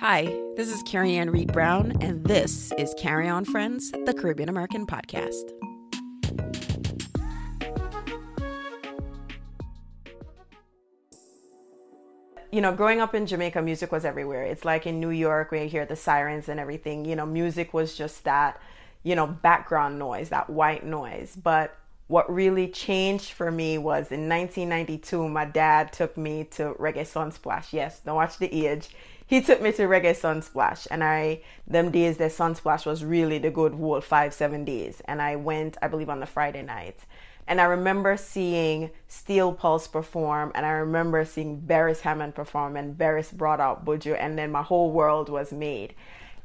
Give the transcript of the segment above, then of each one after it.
Hi, this is Carrie Ann Reed Brown, and this is Carry On Friends, the Caribbean American podcast. You know, growing up in Jamaica, music was everywhere. It's like in New York where you hear the sirens and everything. You know, music was just that, you know, background noise, that white noise. But what really changed for me was in 1992, my dad took me to Reggae Sunsplash. Yes, don't watch the age he took me to Reggae Sunsplash, and I them days the Sunsplash was really the good whole five seven days, and I went I believe on the Friday night, and I remember seeing Steel Pulse perform, and I remember seeing Beres Hammond perform, and Beres brought out Buju, and then my whole world was made,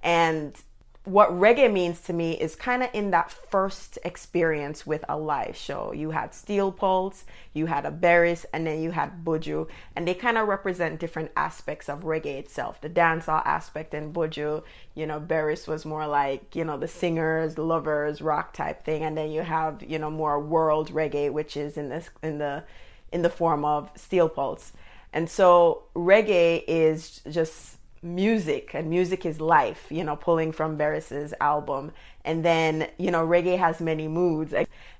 and what reggae means to me is kind of in that first experience with a live show. You had Steel Pulse, you had a Beres, and then you had Buju, and they kind of represent different aspects of reggae itself. The dancehall aspect in Buju, you know, Beres was more like, you know, the singers, lovers, rock type thing, and then you have, you know, more world reggae, which is in this in the in the form of Steel Pulse. And so reggae is just music and music is life, you know, pulling from Beres's album. And then, you know, reggae has many moods.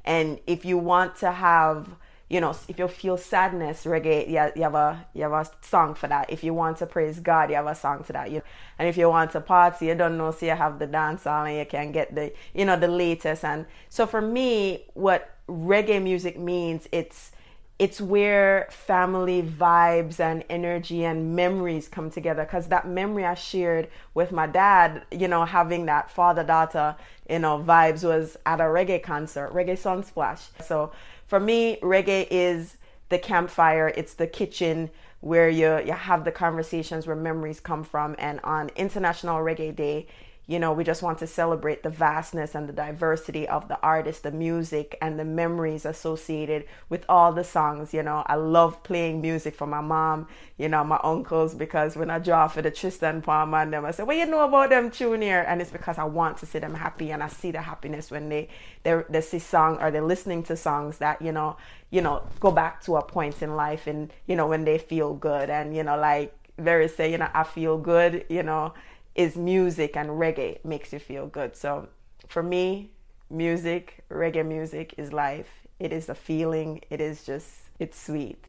And if you want to have, you know, if you feel sadness, reggae, you, you have a you have a song for that. If you want to praise God, you have a song for that. You, and if you want to party, you don't know, so you have the dance on and you can get the, you know, the latest. And so for me, what reggae music means, it's it's where family vibes and energy and memories come together because that memory I shared with my dad, you know, having that father daughter, you know, vibes was at a reggae concert, Reggae Sunsplash. So for me, reggae is the campfire, it's the kitchen where you, you have the conversations where memories come from. And on International Reggae Day, you know, we just want to celebrate the vastness and the diversity of the artist, the music, and the memories associated with all the songs. You know, I love playing music for my mom, you know, my uncles, because when I draw for the Tristan Palmer and them, I say, What you know about them tune here? And it's because I want to see them happy and I see the happiness when they they they see song or they're listening to songs that, you know, you know, go back to a point in life and, you know, when they feel good and, you know, like very say, you know, I feel good, you know is music and reggae makes you feel good. So for me, music, reggae music is life. It is a feeling. It is just, it's sweet.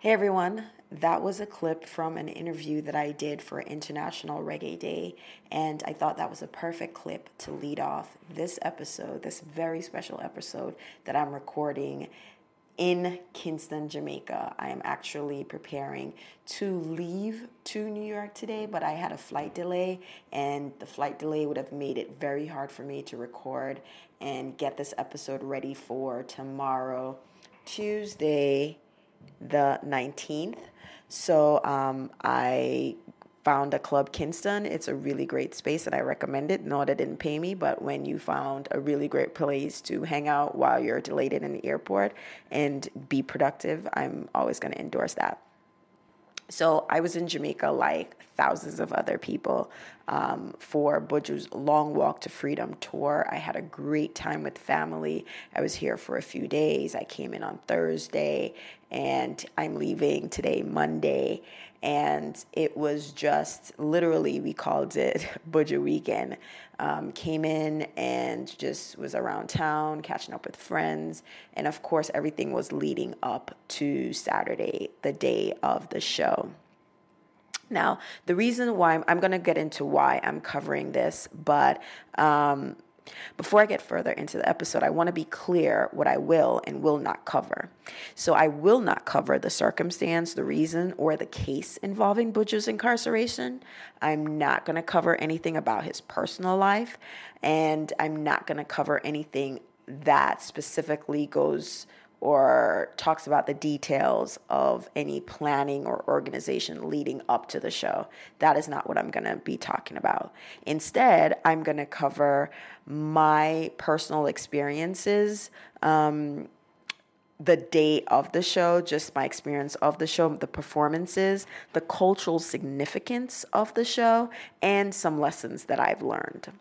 Hey everyone, that was a clip from an interview that I did for International Reggae Day, and I thought that was a perfect clip to lead off this episode, this very special episode that I'm recording in Kingston, Jamaica. I am actually preparing to leave to New York today, but I had a flight delay, and the flight delay would have made it very hard for me to record and get this episode ready for tomorrow, Tuesday, the 19th. So um, I found a club Kingston. It's a really great space and I recommend it. No, they didn't pay me, but when you found a really great place to hang out while you're delayed in the airport and be productive, I'm always going to endorse that. So I was in Jamaica like thousands of other people um, for Buju's Long Walk to Freedom tour. I had a great time with family. I was here for a few days. I came in on Thursday and I'm leaving today, Monday and it was just literally we called it Buju weekend. Um, came in and just was around town, catching up with friends, and of course everything was leading up to Saturday, the day of the show. Now, the reason why I'm, I'm going to get into why I'm covering this, but um, before I get further into the episode, I want to be clear what I will and will not cover. So, I will not cover the circumstance, the reason, or the case involving Buju's incarceration. I'm not going to cover anything about his personal life, and I'm not going to cover anything that specifically goes or talks about the details of any planning or organization leading up to the show. That is not what I'm going to be talking about. Instead, I'm going to cover my personal experiences. Um, the day of the show, just my experience of the show, the performances, the cultural significance of the show, and some lessons that I've learned.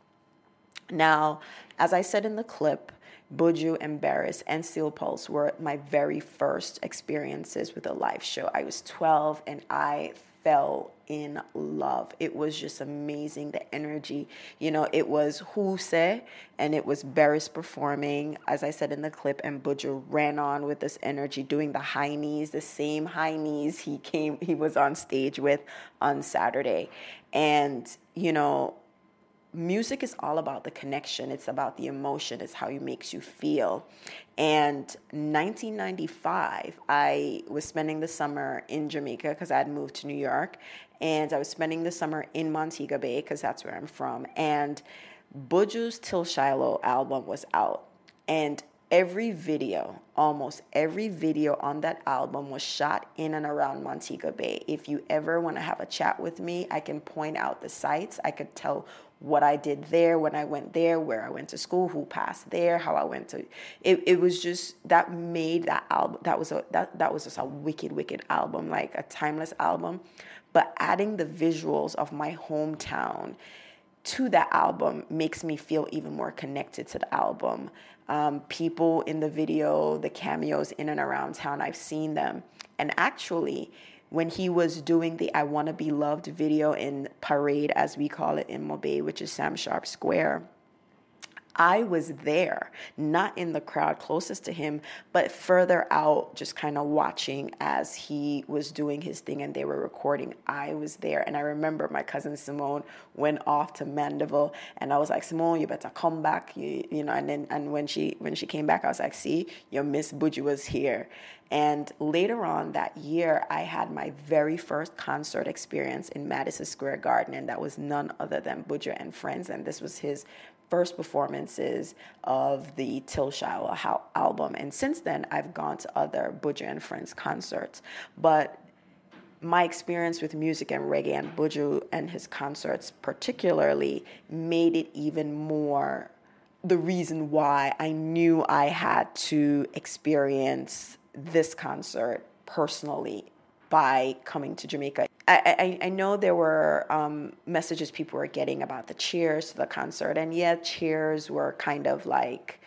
Now, as I said in the clip, Buju and Beres and Steel Pulse were my very first experiences with a live show. I was 12 and I fell in love. It was just amazing. The energy, you know, it was Huse and it was Beres performing, as I said in the clip, and Buju ran on with this energy, doing the high knees, the same high knees he came, he was on stage with on Saturday. And, you know, music is all about the connection. It's about the emotion. It's how it makes you feel. And 1995 i was spending the summer in jamaica because i had moved to new york. And i was spending the summer in montego bay because that's where i'm from. And buju's til shiloh album was out. And every video, almost every video on that album was shot in and around Montego Bay. If you ever want to have a chat with me, I can point out the sites. I could tell what I did there when I went there, where I went to school, who passed there, how I went to it, it was just that made that album that was a that, that was just a wicked, wicked album, like a timeless album. But adding the visuals of my hometown to that album makes me feel even more connected to the album. Um, people in the video, the cameos in and around town, I've seen them. And actually, when he was doing the I Want to Be Loved video in Parade, as we call it in Mobay, which is Sam Sharpe Square. I was there, not in the crowd closest to him, but further out, just kind of watching as he was doing his thing and they were recording. I was there. And I remember my cousin Simone went off to Mandeville and I was like, Simone, you better come back. You, you know, and then and when she when she came back, I was like, see, your Miss Buju was here. And later on that year, I had my very first concert experience in Madison Square Garden, and that was none other than Buju and Friends. And this was his first performances of the Til Shiloh album. And since then, I've gone to other Buju and Friends concerts. But my experience with music and reggae and Buju and his concerts, particularly, made it even more the reason why I knew I had to experience this concert personally by coming to Jamaica. I, I, I know there were um, messages people were getting about the cheers to the concert, and yeah, cheers were kind of like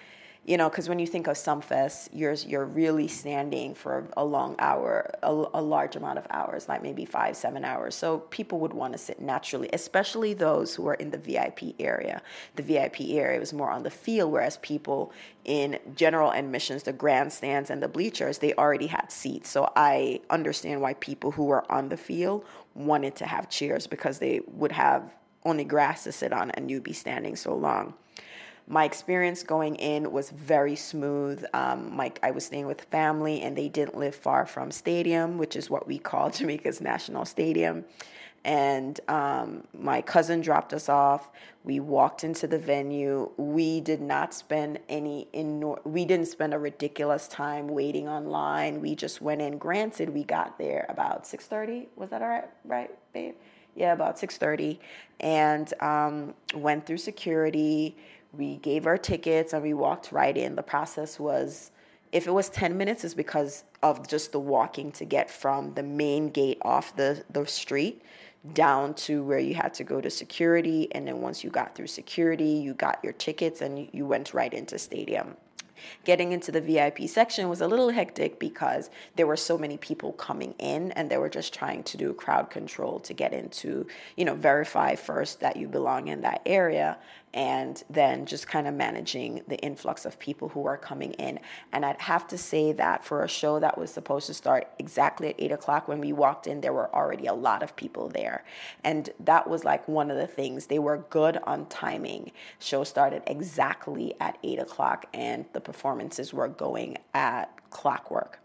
you know, because when you think of Sumfest, you're you're really standing for a long hour, a, a, large amount of hours, like maybe five, seven hours. So people would want to sit naturally, especially those who are in the VIP area. The VIP area was more on the field, whereas people in general admissions, the grandstands and the bleachers, they already had seats. So I understand why people who were on the field wanted to have chairs because they would have only grass to sit on, and you'd be standing so long my experience going in was very smooth. Um, I was staying with family, and they didn't live far from stadium, which is what we call Jamaica's national stadium. And um, my cousin dropped us off. We walked into the venue. We did not spend any in. We didn't spend a ridiculous time waiting online. We just went in. Granted, we got there about six thirty. Was that all right, right, babe? Yeah, about six thirty, and um, went through security we gave our tickets and we walked right in. The process was, if it was 10 minutes, is because of just the walking to get from the main gate off the, the street down to where you had to go to security. And then once you got through security, you got your tickets and you went right into stadium. Getting into the VIP section was a little hectic because there were so many people coming in and they were just trying to do crowd control to get into, you know, verify first that you belong in that area and then just kind of managing the influx of people who are coming in. And I'd have to say that for a show that was supposed to start exactly at eight o'clock, when we walked in, there were already a lot of people there. And that was like one of the things. They were good on timing. Show started exactly at eight o'clock, and the performances were going at clockwork.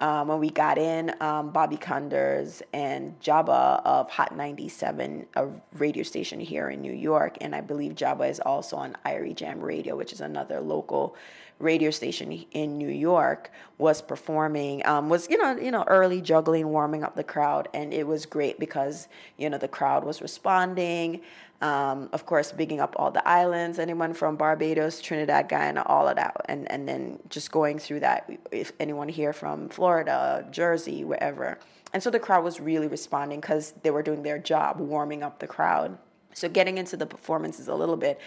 Um, when we got in, um, Bobby Konders and Jabba of Hot 97, a radio station here in New York, and I believe Jabba is also on Irie Jam Radio, which is another local radio station in New York, was performing. Um, was you know you know early juggling, warming up the crowd, and it was great because you know the crowd was responding. Um, of course, bigging up all the islands, anyone from Barbados, Trinidad, Guyana, all of that, and and then just going through that. If anyone here from Florida, Jersey, wherever, and so the crowd was really responding because they were doing their job, warming up the crowd. So getting into the performances a little bit,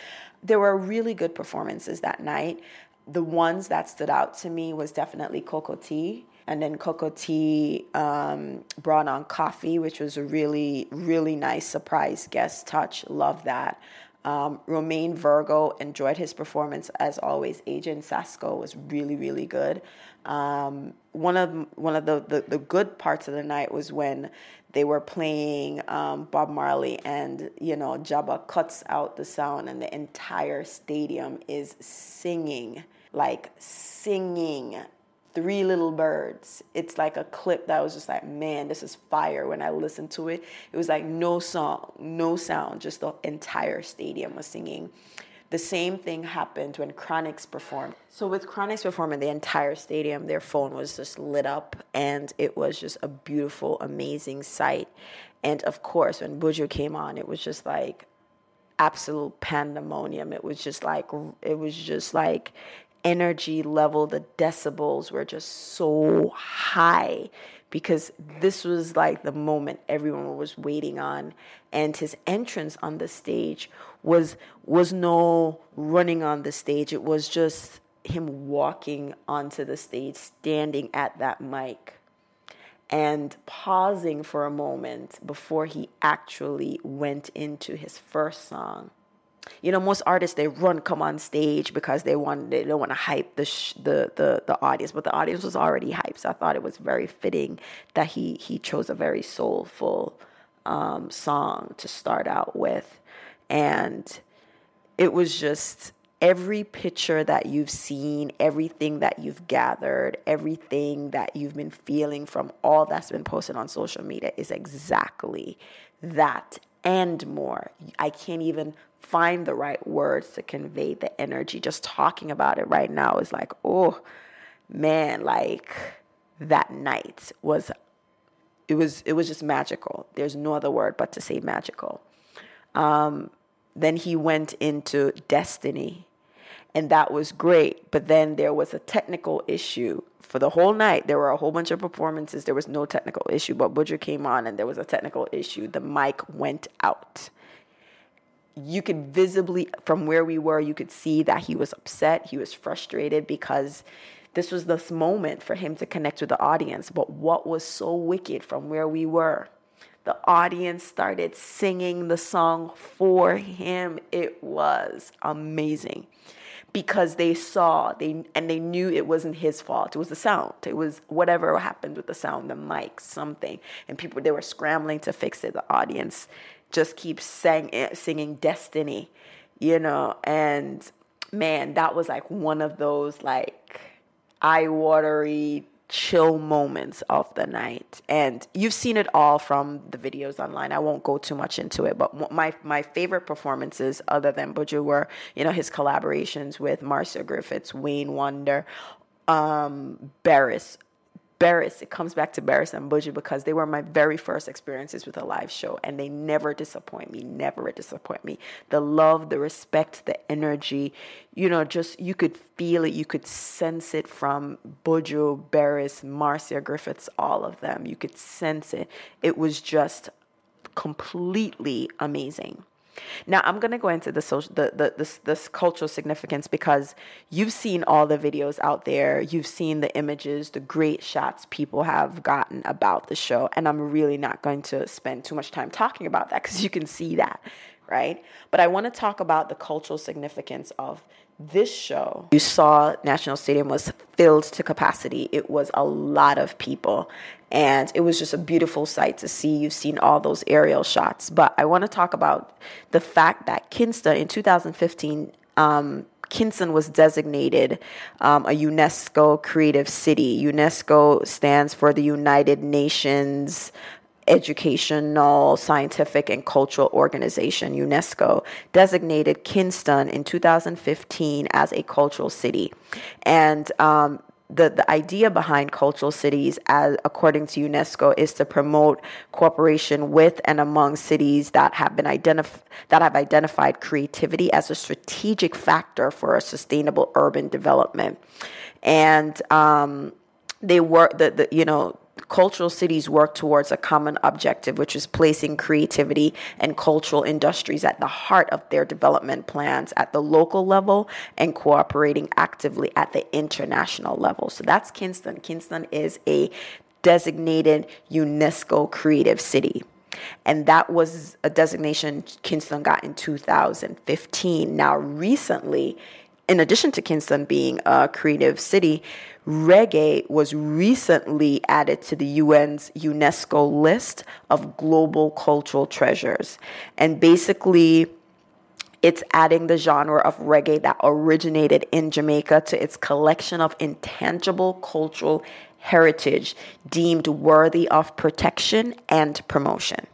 there were really good performances that night. The ones that stood out to me was definitely Cocoa Tea. And then Cocoa Tea um, brought on Koffee, which was a really, really nice surprise guest touch. Love that. Um, Romain Virgo enjoyed his performance as always. Agent Sasco was really, really good. Um, one of one of the, the, the, good parts of the night was when they were playing um, Bob Marley, and you know Jabba cuts out the sound, and the entire stadium is singing, like singing Three Little Birds. It's like a clip that was just like, man, this is fire. When I listened to it, it was like no song, no sound, just the entire stadium was singing. The same thing happened when Chronixx performed. So with Chronixx performing, the entire stadium, their phone was just lit up, and it was just a beautiful, amazing sight. And of course, when Buju came on, it was just like absolute pandemonium. It was just like it was just like energy level, the decibels were just so high because this was like the moment everyone was waiting on. And his entrance on the stage was was no running on the stage. It was just him walking onto the stage standing at that mic and pausing for a moment before he actually went into his first song you know most artists they run come on stage because they want they don't want to hype the, sh- the the the audience but the audience was already hyped so i thought it was very fitting that he he chose a very soulful um, song to start out with. And it was just every picture that you've seen, everything that you've gathered, everything that you've been feeling from all that's been posted on social media is exactly that and more. I can't even find the right words to convey the energy. Just talking about it right now is like, oh man, like that night was it was it was just magical. There's no other word but to say magical. Um, then he went into destiny and that was great. But then there was a technical issue for the whole night. There were a whole bunch of performances. There was no technical issue but Buju came on and there was a technical issue. The mic went out. You could visibly from where we were you could see that he was upset. He was frustrated because this was this moment for him to connect with the audience. But what was so wicked from where we were the audience started singing the song for him. It was amazing because they saw they and they knew it wasn't his fault. It was the sound. It was whatever happened with the sound the mic something. And people they were scrambling to fix it. The audience just keeps sang, eh, singing Destiny, you know, and man, that was like one of those like eye watery chill moments of the night. And you've seen it all from the videos online. I won't go too much into it but my my favorite performances other than buju were you know his collaborations with marcia griffiths wayne wonder um beres Beres, it comes back to Beres and Buju because they were my very first experiences with a live show and they never disappoint me, never disappoint me. The love, the respect, the energy, you know, just you could feel it, you could sense it from Buju, Beres, Marcia Griffiths, all of them. You could sense it. It was just completely amazing. Now I'm gonna go into the social, the, the this this cultural significance because you've seen all the videos out there, you've seen the images, the great shots people have gotten about the show, and I'm really not going to spend too much time talking about that because you can see that, right? But I want to talk about the cultural significance of this show, you saw National Stadium was filled to capacity. It was a lot of people. And it was just a beautiful sight to see. You've seen all those aerial shots. But I want to talk about the fact that Kingston in 2015, um, was designated um, a UNESCO Creative City. UNESCO stands for the United Nations educational, scientific, and cultural organization, UNESCO, designated Kingston in 2015 as a cultural city. And um, the, the idea behind cultural cities, as according to UNESCO, is to promote cooperation with and among cities that have been identif- that have identified creativity as a strategic factor for a sustainable urban development. And um, they work the, the you know cultural cities work towards a common objective, which is placing creativity and cultural industries at the heart of their development plans at the local level and cooperating actively at the international level. So that's Kingston. Kingston is a designated UNESCO creative city. And that was a designation Kingston got in 2015. Now, recently, in addition to Kingston being a creative city, reggae was recently added to the UN's UNESCO list of global cultural treasures. And basically, it's adding the genre of reggae that originated in Jamaica to its collection of intangible cultural heritage deemed worthy of protection and promotion.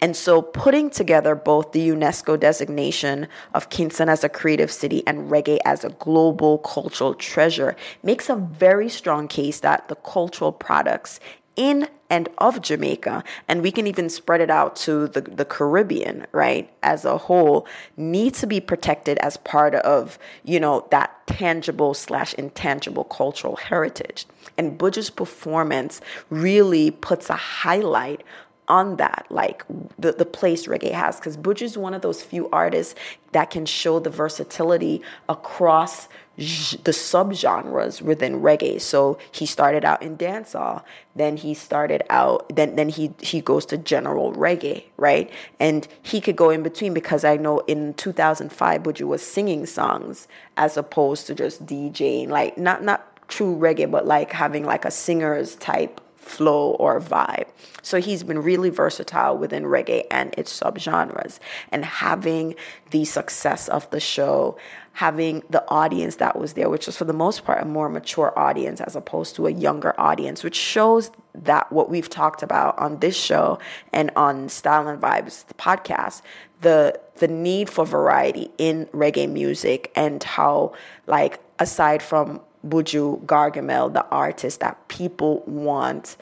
And so, putting together both the UNESCO designation of Kingston as a creative city and reggae as a global cultural treasure makes a very strong case that the cultural products in and of Jamaica, and we can even spread it out to the, the Caribbean, right, as a whole, need to be protected as part of, you know, that tangible slash intangible cultural heritage. And Buju's performance really puts a highlight on that, like the, the place reggae has. Because Buju is one of those few artists that can show the versatility across the subgenres within reggae. So he started out in dancehall, then he started out, then then he he goes to general reggae, right? And he could go in between because I know in 2005 Buju was singing songs as opposed to just DJing, like not not true reggae, but like having like a singer's type flow or vibe. So he's been really versatile within reggae and its subgenres. And having the success of the show, having the audience that was there, which was for the most part a more mature audience as opposed to a younger audience, which shows that what we've talked about on this show and on Style and Vibes, the podcast, the the need for variety in reggae music and how like aside from Buju Gargamel, the artist that people want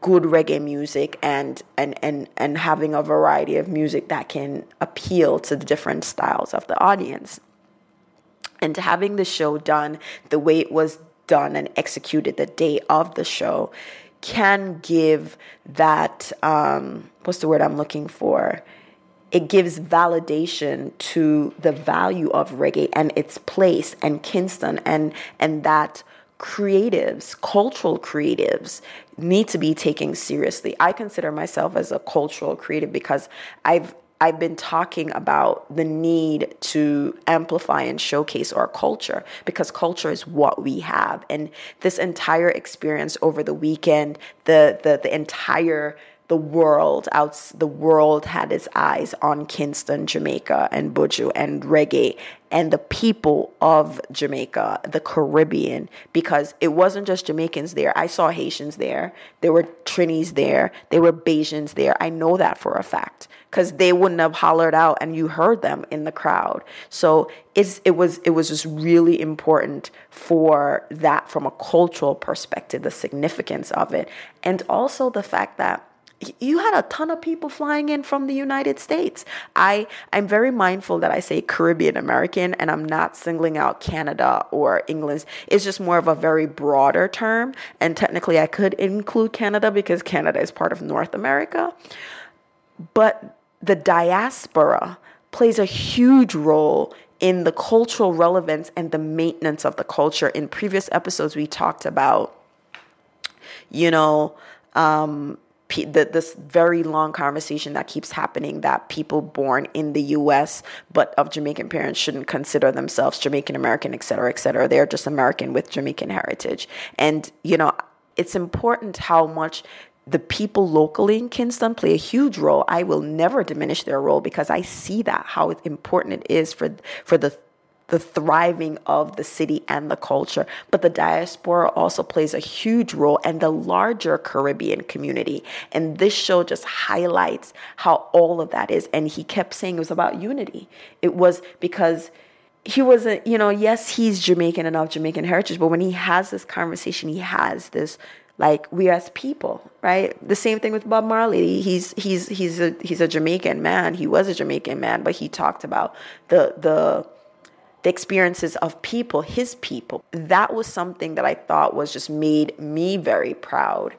good reggae music and, and, and, and having a variety of music that can appeal to the different styles of the audience. And having the show done the way it was done and executed the day of the show can give that um, what's the word I'm looking for? It gives validation to the value of reggae and its place and Kingston and and that creatives, cultural creatives need to be taken seriously. I consider myself as a cultural creative because I've I've been talking about the need to amplify and showcase our culture because culture is what we have. And this entire experience over the weekend, the the the entire the world out the world had its eyes on Kingston, Jamaica and Buju and reggae and the people of Jamaica, the Caribbean, because it wasn't just Jamaicans there. I saw Haitians there. There were Trinis there. There were Bajans there. I know that for a fact because they wouldn't have hollered out and you heard them in the crowd. So it's, it was it was just really important for that from a cultural perspective, the significance of it, and also the fact that you had a ton of people flying in from the United States. I I'm very mindful that I say Caribbean American and I'm not singling out Canada or England. It's just more of a very broader term and technically I could include Canada because Canada is part of North America. But the diaspora plays a huge role in the cultural relevance and the maintenance of the culture. In previous episodes we talked about you know um, this very long conversation that keeps happening that people born in the U.S. but of Jamaican parents shouldn't consider themselves Jamaican American, et cetera, et cetera. They're just American with Jamaican heritage. And, you know, it's important how much the people locally in Kingston play a huge role. I will never diminish their role because I see that how important it is for for the the thriving of the city and the culture. But the diaspora also plays a huge role and the larger Caribbean community. And this show just highlights how all of that is. And he kept saying it was about unity. It was because he wasn't, you know, yes, he's Jamaican and of Jamaican heritage, but when he has this conversation, he has this like we as people, right? The same thing with Bob Marley. He's he's he's a he's a Jamaican man. He was a Jamaican man, but he talked about the the the experiences of people, his people. That was something that I thought was just made me very proud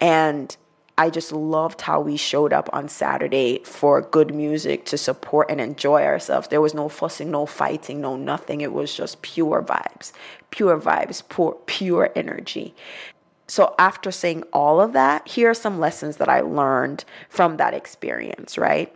And I just loved how we showed up on Saturday for good music to support and enjoy ourselves. There was no fussing, no fighting, no nothing. It was just pure vibes, pure vibes, pure, pure energy. So, after saying all of that, here are some lessons that I learned from that experience, right?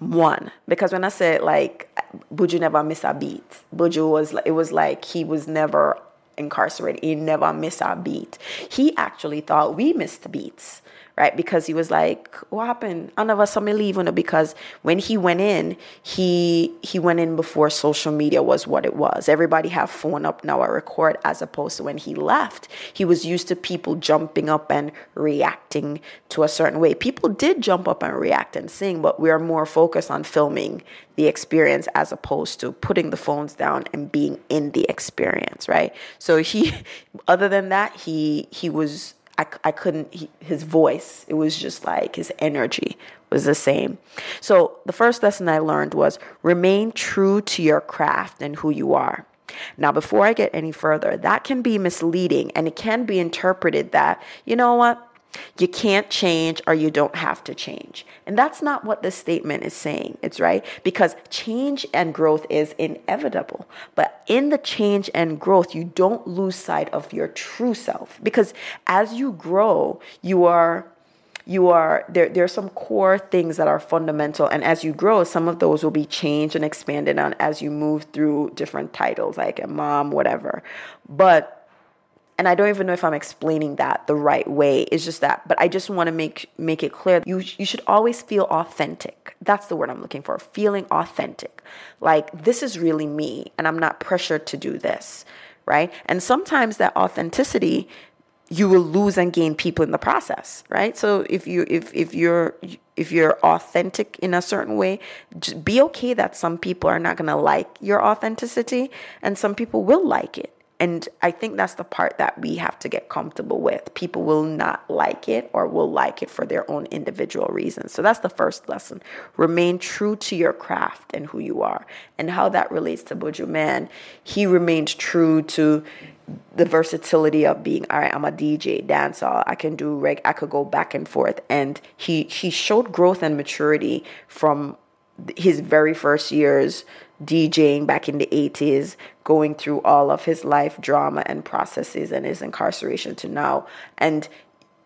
One, because when I said like Buju never miss a beat, Buju was it was like he was never incarcerated. He never missed a beat. He actually thought we missed beats right? Because he was like, "What happened? I never saw me leave." You know, Because when he went in, he he went in before social media was what it was. Everybody have phone up now, a record, as opposed to when he left, he was used to people jumping up and reacting to a certain way. People did jump up and react and sing, but we are more focused on filming the experience as opposed to putting the phones down and being in the experience, right? So he, other than that, he he was I, I couldn't, he, his voice, it was just like his energy was the same. So the first lesson I learned was remain true to your craft and who you are. Now, before I get any further, that can be misleading and it can be interpreted that, you know what, you can't change or you don't have to change. And that's not what this statement is saying. It's right because change and growth is inevitable. But in the change and growth, you don't lose sight of your true self because as you grow, you are you are there there are some core things that are fundamental and as you grow some of those will be changed and expanded on as you move through different titles like a mom whatever but and I don't even know if I'm explaining that the right way. It's just that, but I just want to make make it clear. You you should always feel authentic. That's the word I'm looking for. Feeling authentic. Like this is really me and I'm not pressured to do this, right? And sometimes that authenticity you will lose and gain people in the process, right? So if you if if you're if you're authentic in a certain way, just be okay that some people are not going to like your authenticity and some people will like it and I think that's the part that we have to get comfortable with. People will not like it or will like it for their own individual reasons. So that's the first lesson. Remain true to your craft and who you are. And how that relates to Buju Man, he remained true to the versatility of being all right i'm a dj dancer i can do reg i could go back and forth and he he showed growth and maturity from his very first years DJing back in the 80s, going through all of his life drama and processes and his incarceration to now. And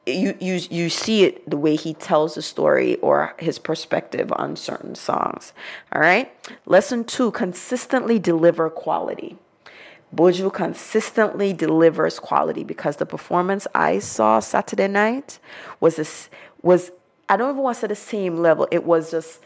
you you you see it the way he tells the story or his perspective on certain songs. All right? Lesson 2, consistently deliver quality. Buju consistently delivers quality because the performance I saw Saturday night was this was I don't even want to say the same level. It was just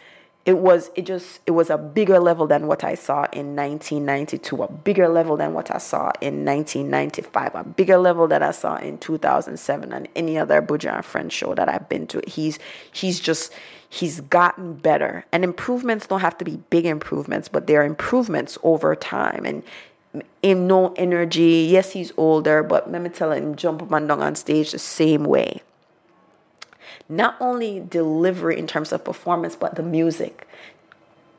it was it just it was a bigger level than what I saw in 1992, a bigger level than what I saw in 1995, a bigger level than I saw in 2007 and any other Buju and Friends show that I've been to. He's he's just he's gotten better, and improvements don't have to be big improvements, but they're improvements over time and. In no energy, yes, he's older, but let me tell him, jump up and down on stage the same way not only delivery in terms of performance, but the music.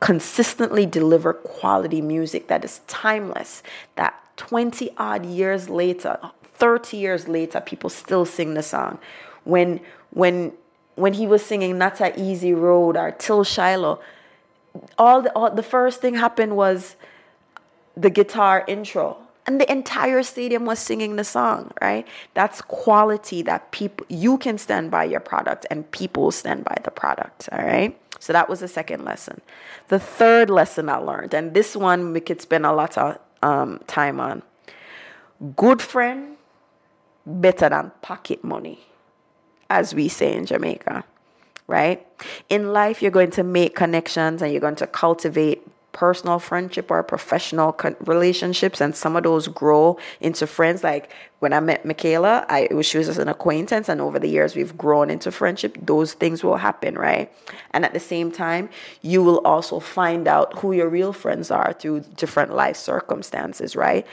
Consistently deliver quality music that is timeless, that 20 odd years later, 30 years later, people still sing the song. When, when, when he was singing Not a Easy Road or Til Shiloh, all the, all, the first thing happened was the guitar intro and the entire stadium was singing the song, right? That's quality that people you can stand by your product and people stand by the product, all right? So that was the second lesson. The third lesson I learned, and this one we could spend a lot of um, time on. Good friend better than pocket money, as we say in Jamaica, right? In life, you're going to make connections and you're going to cultivate personal friendship or professional relationships and some of those grow into friends. Like when i met michaela i was she was just an acquaintance and over the years we've grown into friendship. Those things will happen right? And at the same time you will also find out who your real friends are through different life circumstances right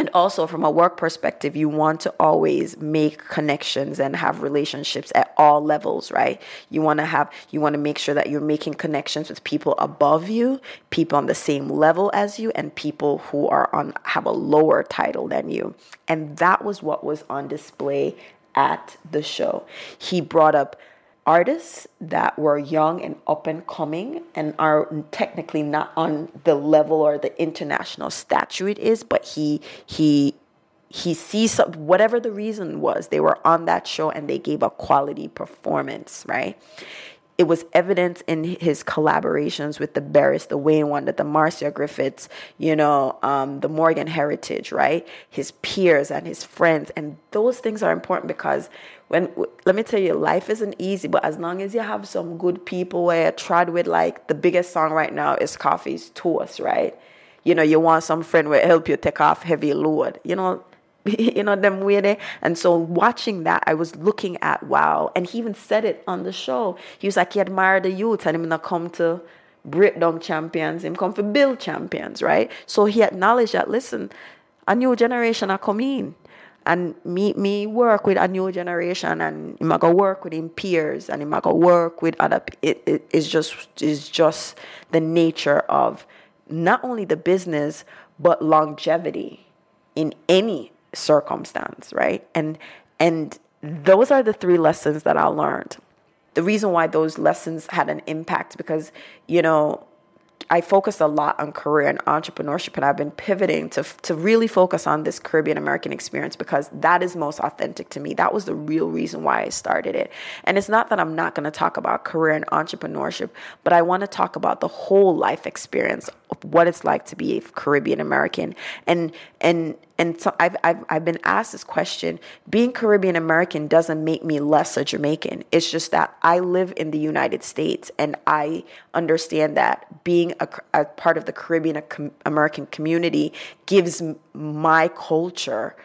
and also, from a work perspective, you want to always make connections and have relationships at all levels, right? You want to have, you want to make sure that you're making connections with people above you, people on the same level as you, and people who are on have a lower title than you. And that was what was on display at the show. He brought up artists that were young and up and coming and are technically not on the level or the international stature it is, but he he he sees some, whatever the reason was, they were on that show and they gave a quality performance, right? It was evident in his collaborations with the Beres, the Wayne Wonder, the Marcia Griffiths, you know, um, the Morgan Heritage, right? His peers and his friends. And those things are important because when, let me tell you, life isn't easy, but as long as you have some good people where I tried with, like, the biggest song right now is Koffee's Toast, right? You know, you want some friend will help you take off heavy load. You know, you know them there? And so watching that i was looking at wow. And he even said it on the show. He was like he admired the youth and him not come to breakdown champions. Him come for build champions right? So he acknowledged that listen a new generation are coming and me me work with a new generation and him go work with peers and him go work with other it, it is just is just the nature of not only the business but longevity in any circumstance, right? And and those are the three lessons that I learned. The reason why those lessons had an impact because you know I focused a lot on career and entrepreneurship, and I've been pivoting to to really focus on this Caribbean American experience because that is most authentic to me. That was the real reason why I started it. And it's not that I'm not going to talk about career and entrepreneurship, but I want to talk about the whole life experience of what it's like to be a Caribbean American. And and and so I've, I've, I've been asked this question being Caribbean American doesn't make me less a Jamaican. It's just that I live in the United States and I understand that being a, a part of the Caribbean American community gives my culture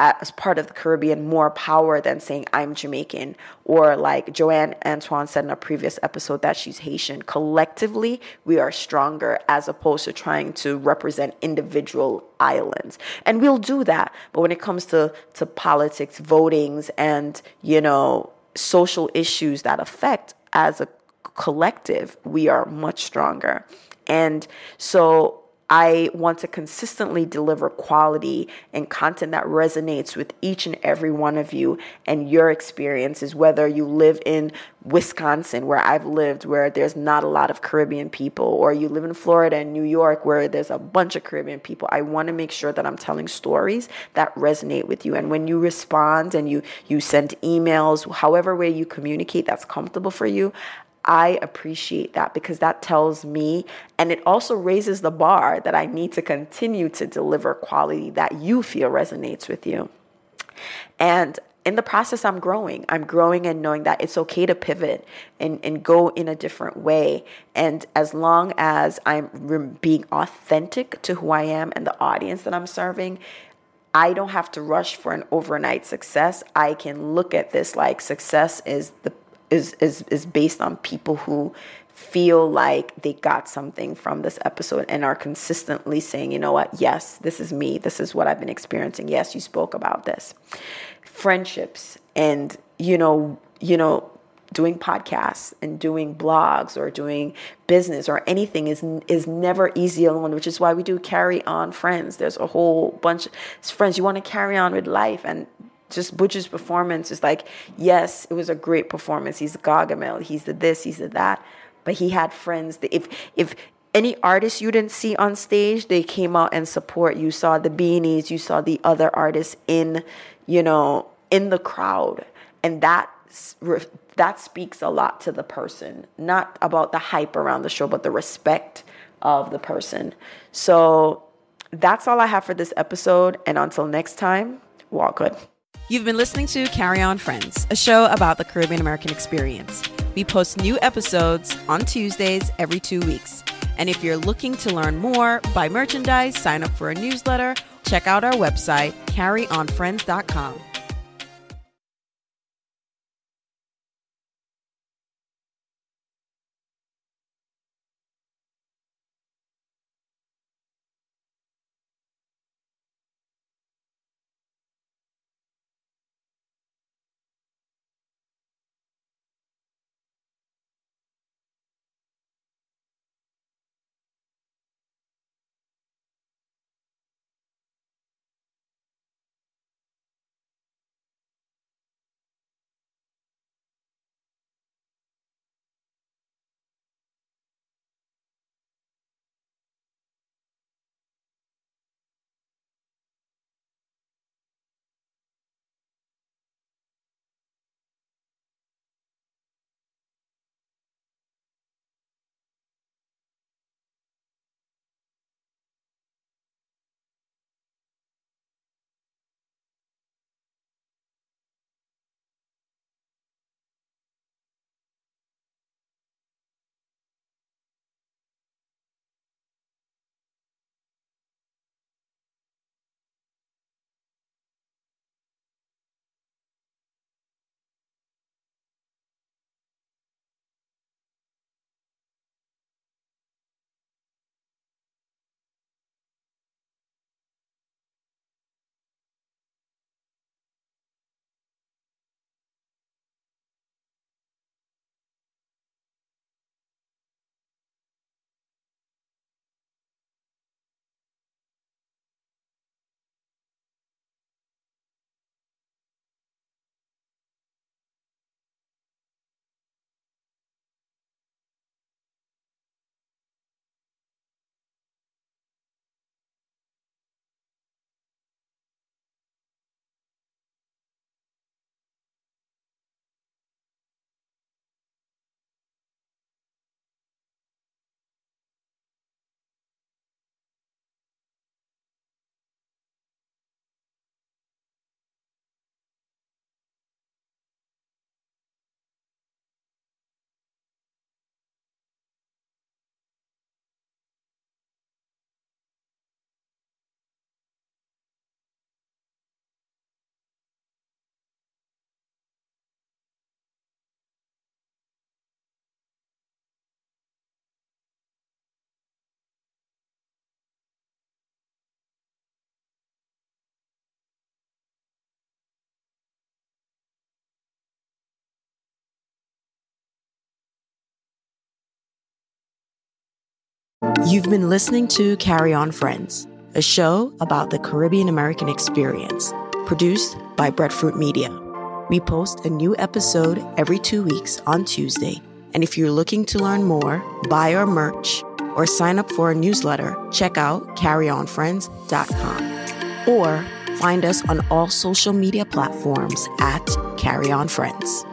as part of the Caribbean more power than saying I'm Jamaican or like Joanne Antoine said in a previous episode that she's Haitian. Collectively, we are stronger as opposed to trying to represent individual islands. And we'll do that. But when it comes to, to politics, votings, and, you know, social issues that affect as a collective, we are much stronger. And so I want to consistently deliver quality and content that resonates with each and every one of you and your experiences, whether you live in Wisconsin, where I've lived, where there's not a lot of Caribbean people, or you live in Florida and New York, where there's a bunch of Caribbean people. I want to make sure that I'm telling stories that resonate with you. And when you respond and you you send emails, however way you communicate that's comfortable for you, I appreciate that because that tells me, and it also raises the bar that I need to continue to deliver quality that you feel resonates with you. And in the process, I'm growing. I'm growing and knowing that it's okay to pivot and, and go in a different way. And as long as I'm being authentic to who I am and the audience that I'm serving, I don't have to rush for an overnight success. I can look at this like success is the is is is based on people who feel like they got something from this episode and are consistently saying, you know what, yes, this is me. This is what I've been experiencing. Yes, you spoke about this. Friendships and you know, you know, doing podcasts and doing blogs or doing business or anything is is never easy alone which is why we do carry on friends there's a whole bunch of friends you want to carry on with life and just Buju's performance is like, yes, it was a great performance. He's Gargamel. He's the this. He's the that. But he had friends. That if if any artist you didn't see on stage, they came out and support. You saw the beanies. You saw the other artists in, you know, in the crowd, and that that speaks a lot to the person. Not about the hype around the show, but the respect of the person. So that's all I have for this episode. And until next time, walk good. You've been listening to Carry On Friends, a show about the Caribbean American experience. We post new episodes on Tuesdays every two weeks. And if you're looking to learn more, buy merchandise, sign up for a newsletter, check out our website, carryonfriends.com. You've been listening to Carry On Friends, a show about the Caribbean American experience, produced by Breadfruit Media. We post a new episode every two weeks on Tuesday. And if you're looking to learn more, buy our merch, or sign up for a newsletter, check out carryonfriends.com. Or find us on all social media platforms at Carry On Friends.